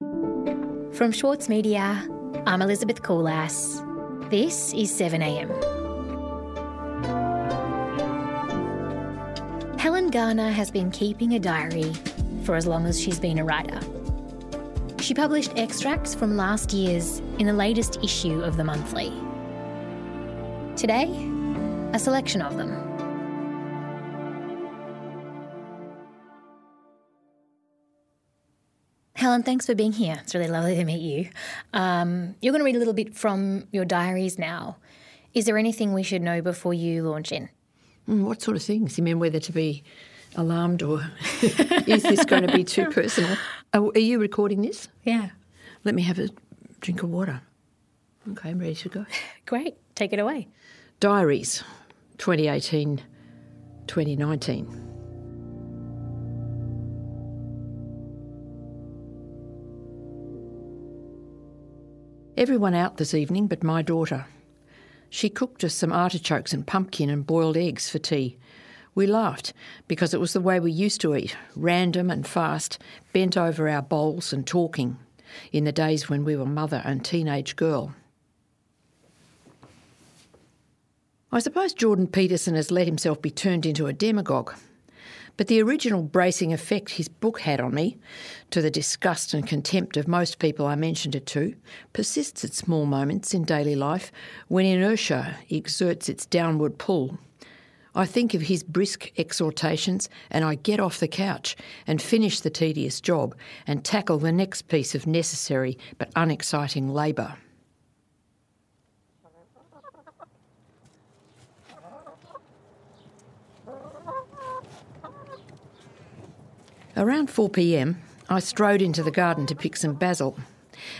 From Schwartz Media, I'm Elizabeth Koolass. This is 7am. Helen Garner has been keeping a diary for as long as she's been a writer. She published extracts from last year's in the latest issue of the monthly. Today, a selection of them. Helen, thanks for being here. It's really lovely to meet you. Um, you're going to read a little bit from your diaries now. Is there anything we should know before you launch in? Mm, what sort of things? You mean whether to be alarmed or is this going to be too personal? Are, are you recording this? Yeah. Let me have a drink of water. Okay, I'm ready to go. Great. Take it away. Diaries 2018 2019. Everyone out this evening but my daughter. She cooked us some artichokes and pumpkin and boiled eggs for tea. We laughed because it was the way we used to eat, random and fast, bent over our bowls and talking, in the days when we were mother and teenage girl. I suppose Jordan Peterson has let himself be turned into a demagogue. But the original bracing effect his book had on me, to the disgust and contempt of most people I mentioned it to, persists at small moments in daily life when inertia exerts its downward pull. I think of his brisk exhortations and I get off the couch and finish the tedious job and tackle the next piece of necessary but unexciting labour. Around 4 pm, I strode into the garden to pick some basil.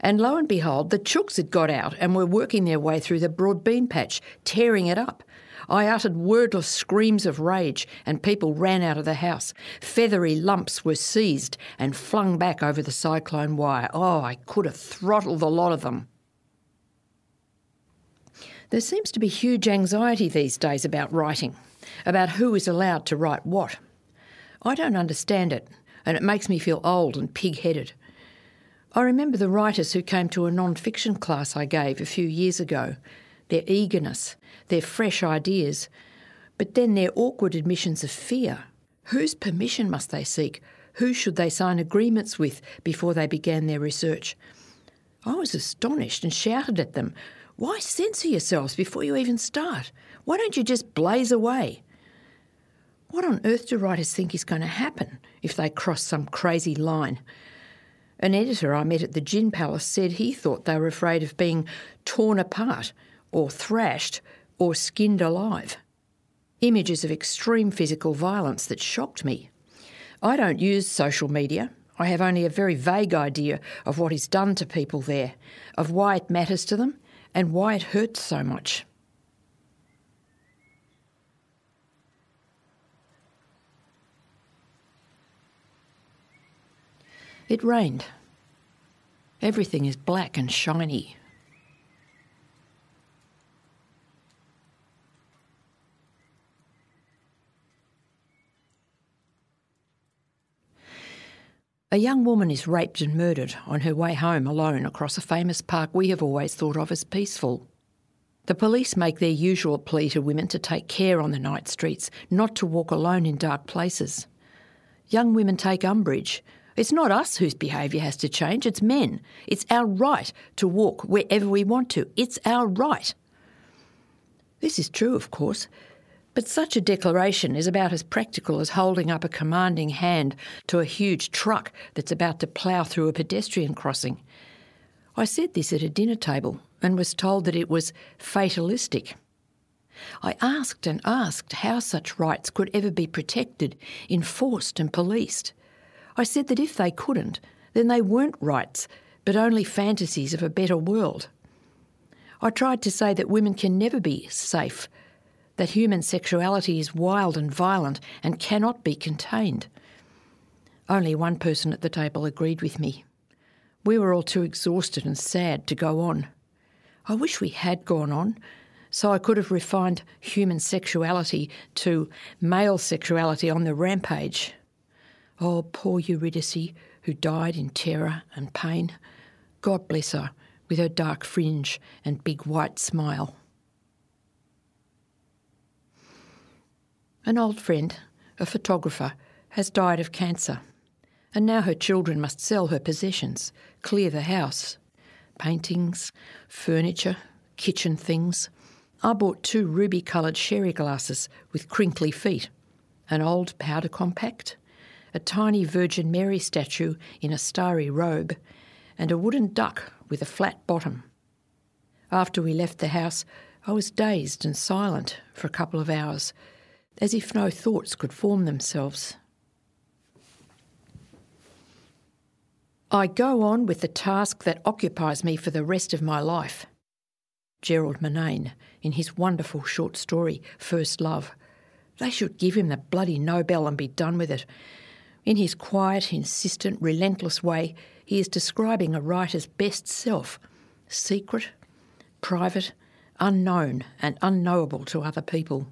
And lo and behold, the chooks had got out and were working their way through the broad bean patch, tearing it up. I uttered wordless screams of rage, and people ran out of the house. Feathery lumps were seized and flung back over the cyclone wire. Oh, I could have throttled the lot of them. There seems to be huge anxiety these days about writing, about who is allowed to write what. I don't understand it and it makes me feel old and pig headed. I remember the writers who came to a non fiction class I gave a few years ago, their eagerness, their fresh ideas, but then their awkward admissions of fear. Whose permission must they seek? Who should they sign agreements with before they began their research? I was astonished and shouted at them, Why censor yourselves before you even start? Why don't you just blaze away? What on earth do writers think is going to happen if they cross some crazy line? An editor I met at the Gin Palace said he thought they were afraid of being torn apart, or thrashed, or skinned alive. Images of extreme physical violence that shocked me. I don't use social media. I have only a very vague idea of what is done to people there, of why it matters to them, and why it hurts so much. It rained. Everything is black and shiny. A young woman is raped and murdered on her way home alone across a famous park we have always thought of as peaceful. The police make their usual plea to women to take care on the night streets, not to walk alone in dark places. Young women take umbrage, it's not us whose behaviour has to change, it's men. It's our right to walk wherever we want to. It's our right. This is true, of course, but such a declaration is about as practical as holding up a commanding hand to a huge truck that's about to plough through a pedestrian crossing. I said this at a dinner table and was told that it was fatalistic. I asked and asked how such rights could ever be protected, enforced, and policed. I said that if they couldn't, then they weren't rights, but only fantasies of a better world. I tried to say that women can never be safe, that human sexuality is wild and violent and cannot be contained. Only one person at the table agreed with me. We were all too exhausted and sad to go on. I wish we had gone on, so I could have refined human sexuality to male sexuality on the rampage. Oh, poor Eurydice, who died in terror and pain. God bless her, with her dark fringe and big white smile. An old friend, a photographer, has died of cancer, and now her children must sell her possessions, clear the house. Paintings, furniture, kitchen things. I bought two ruby coloured sherry glasses with crinkly feet, an old powder compact, a tiny Virgin Mary statue in a starry robe, and a wooden duck with a flat bottom. After we left the house, I was dazed and silent for a couple of hours, as if no thoughts could form themselves. I go on with the task that occupies me for the rest of my life. Gerald Murnane, in his wonderful short story, First Love. They should give him the bloody Nobel and be done with it. In his quiet, insistent, relentless way, he is describing a writer's best self secret, private, unknown, and unknowable to other people.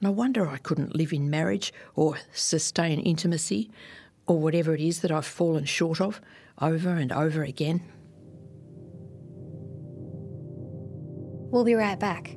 No wonder I couldn't live in marriage or sustain intimacy or whatever it is that I've fallen short of over and over again. We'll be right back.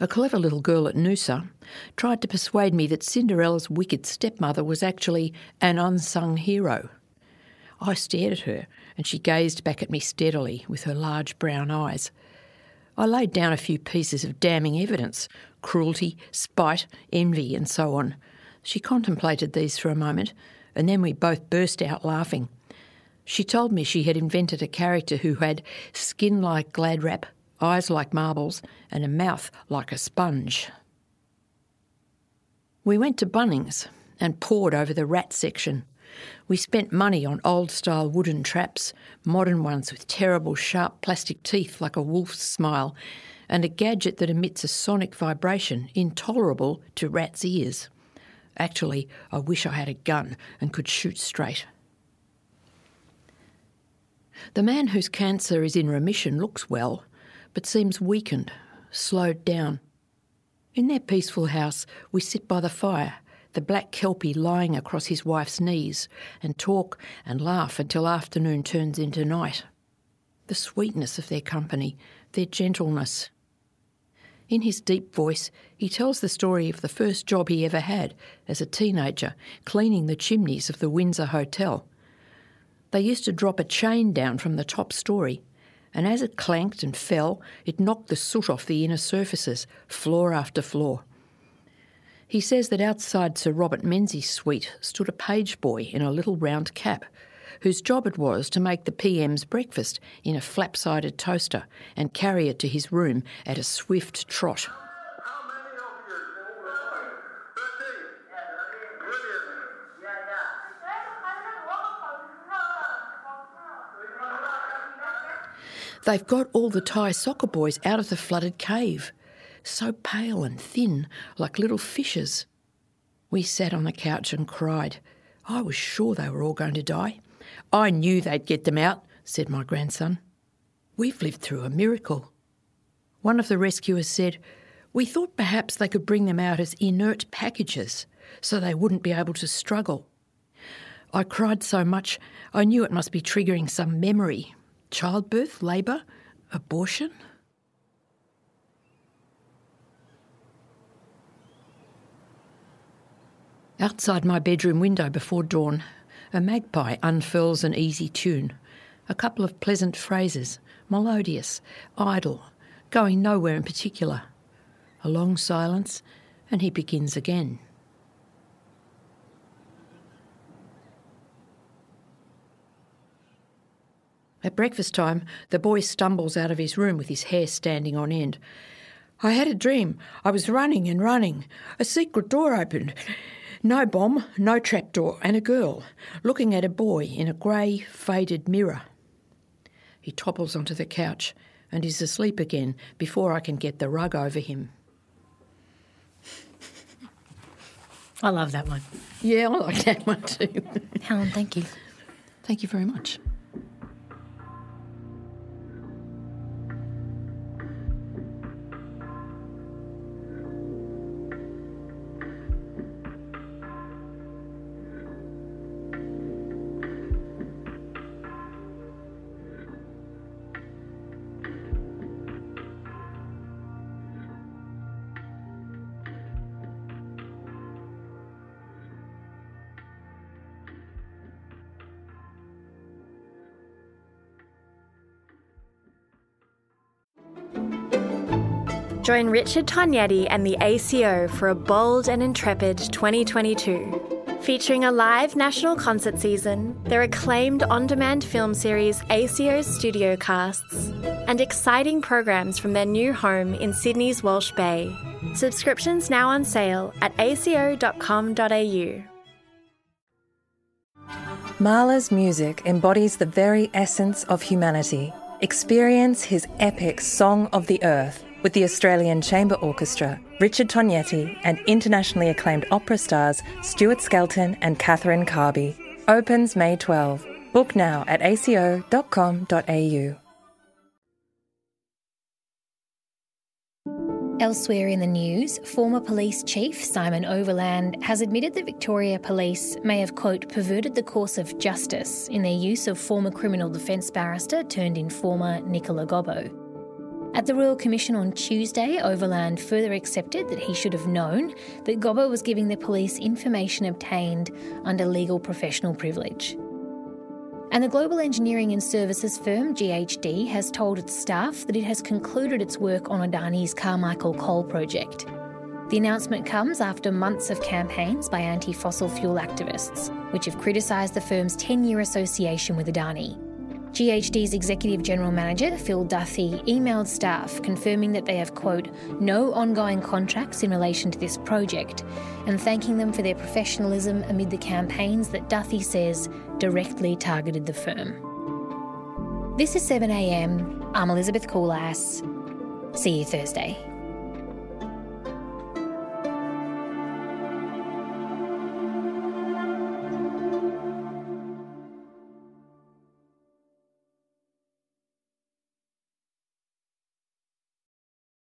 A clever little girl at Noosa tried to persuade me that Cinderella's wicked stepmother was actually an unsung hero. I stared at her, and she gazed back at me steadily with her large brown eyes. I laid down a few pieces of damning evidence cruelty, spite, envy, and so on. She contemplated these for a moment, and then we both burst out laughing. She told me she had invented a character who had skin like glad wrap, eyes like marbles, and a mouth like a sponge. We went to Bunnings and pored over the rat section. We spent money on old style wooden traps, modern ones with terrible sharp plastic teeth like a wolf's smile, and a gadget that emits a sonic vibration intolerable to rats' ears. Actually, I wish I had a gun and could shoot straight. The man whose cancer is in remission looks well, but seems weakened, slowed down. In their peaceful house, we sit by the fire, the black kelpie lying across his wife's knees, and talk and laugh until afternoon turns into night. The sweetness of their company, their gentleness. In his deep voice, he tells the story of the first job he ever had as a teenager, cleaning the chimneys of the Windsor Hotel. They used to drop a chain down from the top story and as it clanked and fell, it knocked the soot off the inner surfaces, floor after floor. He says that outside Sir Robert Menzies' suite stood a page boy in a little round cap, whose job it was to make the PM's breakfast in a flap sided toaster and carry it to his room at a swift trot. They've got all the Thai soccer boys out of the flooded cave, so pale and thin, like little fishes. We sat on the couch and cried. I was sure they were all going to die. I knew they'd get them out, said my grandson. We've lived through a miracle. One of the rescuers said, We thought perhaps they could bring them out as inert packages so they wouldn't be able to struggle. I cried so much I knew it must be triggering some memory childbirth, labour, Abortion? Outside my bedroom window before dawn, a magpie unfurls an easy tune. A couple of pleasant phrases, melodious, idle, going nowhere in particular. A long silence, and he begins again. At breakfast time, the boy stumbles out of his room with his hair standing on end. I had a dream. I was running and running. A secret door opened. No bomb, no trapdoor, and a girl looking at a boy in a grey, faded mirror. He topples onto the couch and is asleep again before I can get the rug over him. I love that one. Yeah, I like that one too. Helen, thank you. Thank you very much. Join Richard Tognetti and the ACO for a bold and intrepid 2022. Featuring a live national concert season, their acclaimed on demand film series ACO's Studio Casts, and exciting programs from their new home in Sydney's Walsh Bay. Subscriptions now on sale at aco.com.au. Mahler's music embodies the very essence of humanity. Experience his epic Song of the Earth with the Australian Chamber Orchestra, Richard Tognetti, and internationally acclaimed opera stars Stuart Skelton and Catherine Carby. Opens May 12. Book now at aco.com.au. Elsewhere in the news, former police chief Simon Overland has admitted that Victoria Police may have, quote, perverted the course of justice in their use of former criminal defence barrister turned informer Nicola Gobbo. At the Royal Commission on Tuesday, Overland further accepted that he should have known that Gobbo was giving the police information obtained under legal professional privilege. And the global engineering and services firm GHD has told its staff that it has concluded its work on Adani's Carmichael coal project. The announcement comes after months of campaigns by anti fossil fuel activists, which have criticised the firm's 10 year association with Adani. GHD's Executive General Manager, Phil Duthie, emailed staff confirming that they have, quote, no ongoing contracts in relation to this project and thanking them for their professionalism amid the campaigns that Duthie says directly targeted the firm. This is 7am. I'm Elizabeth Coolass. See you Thursday.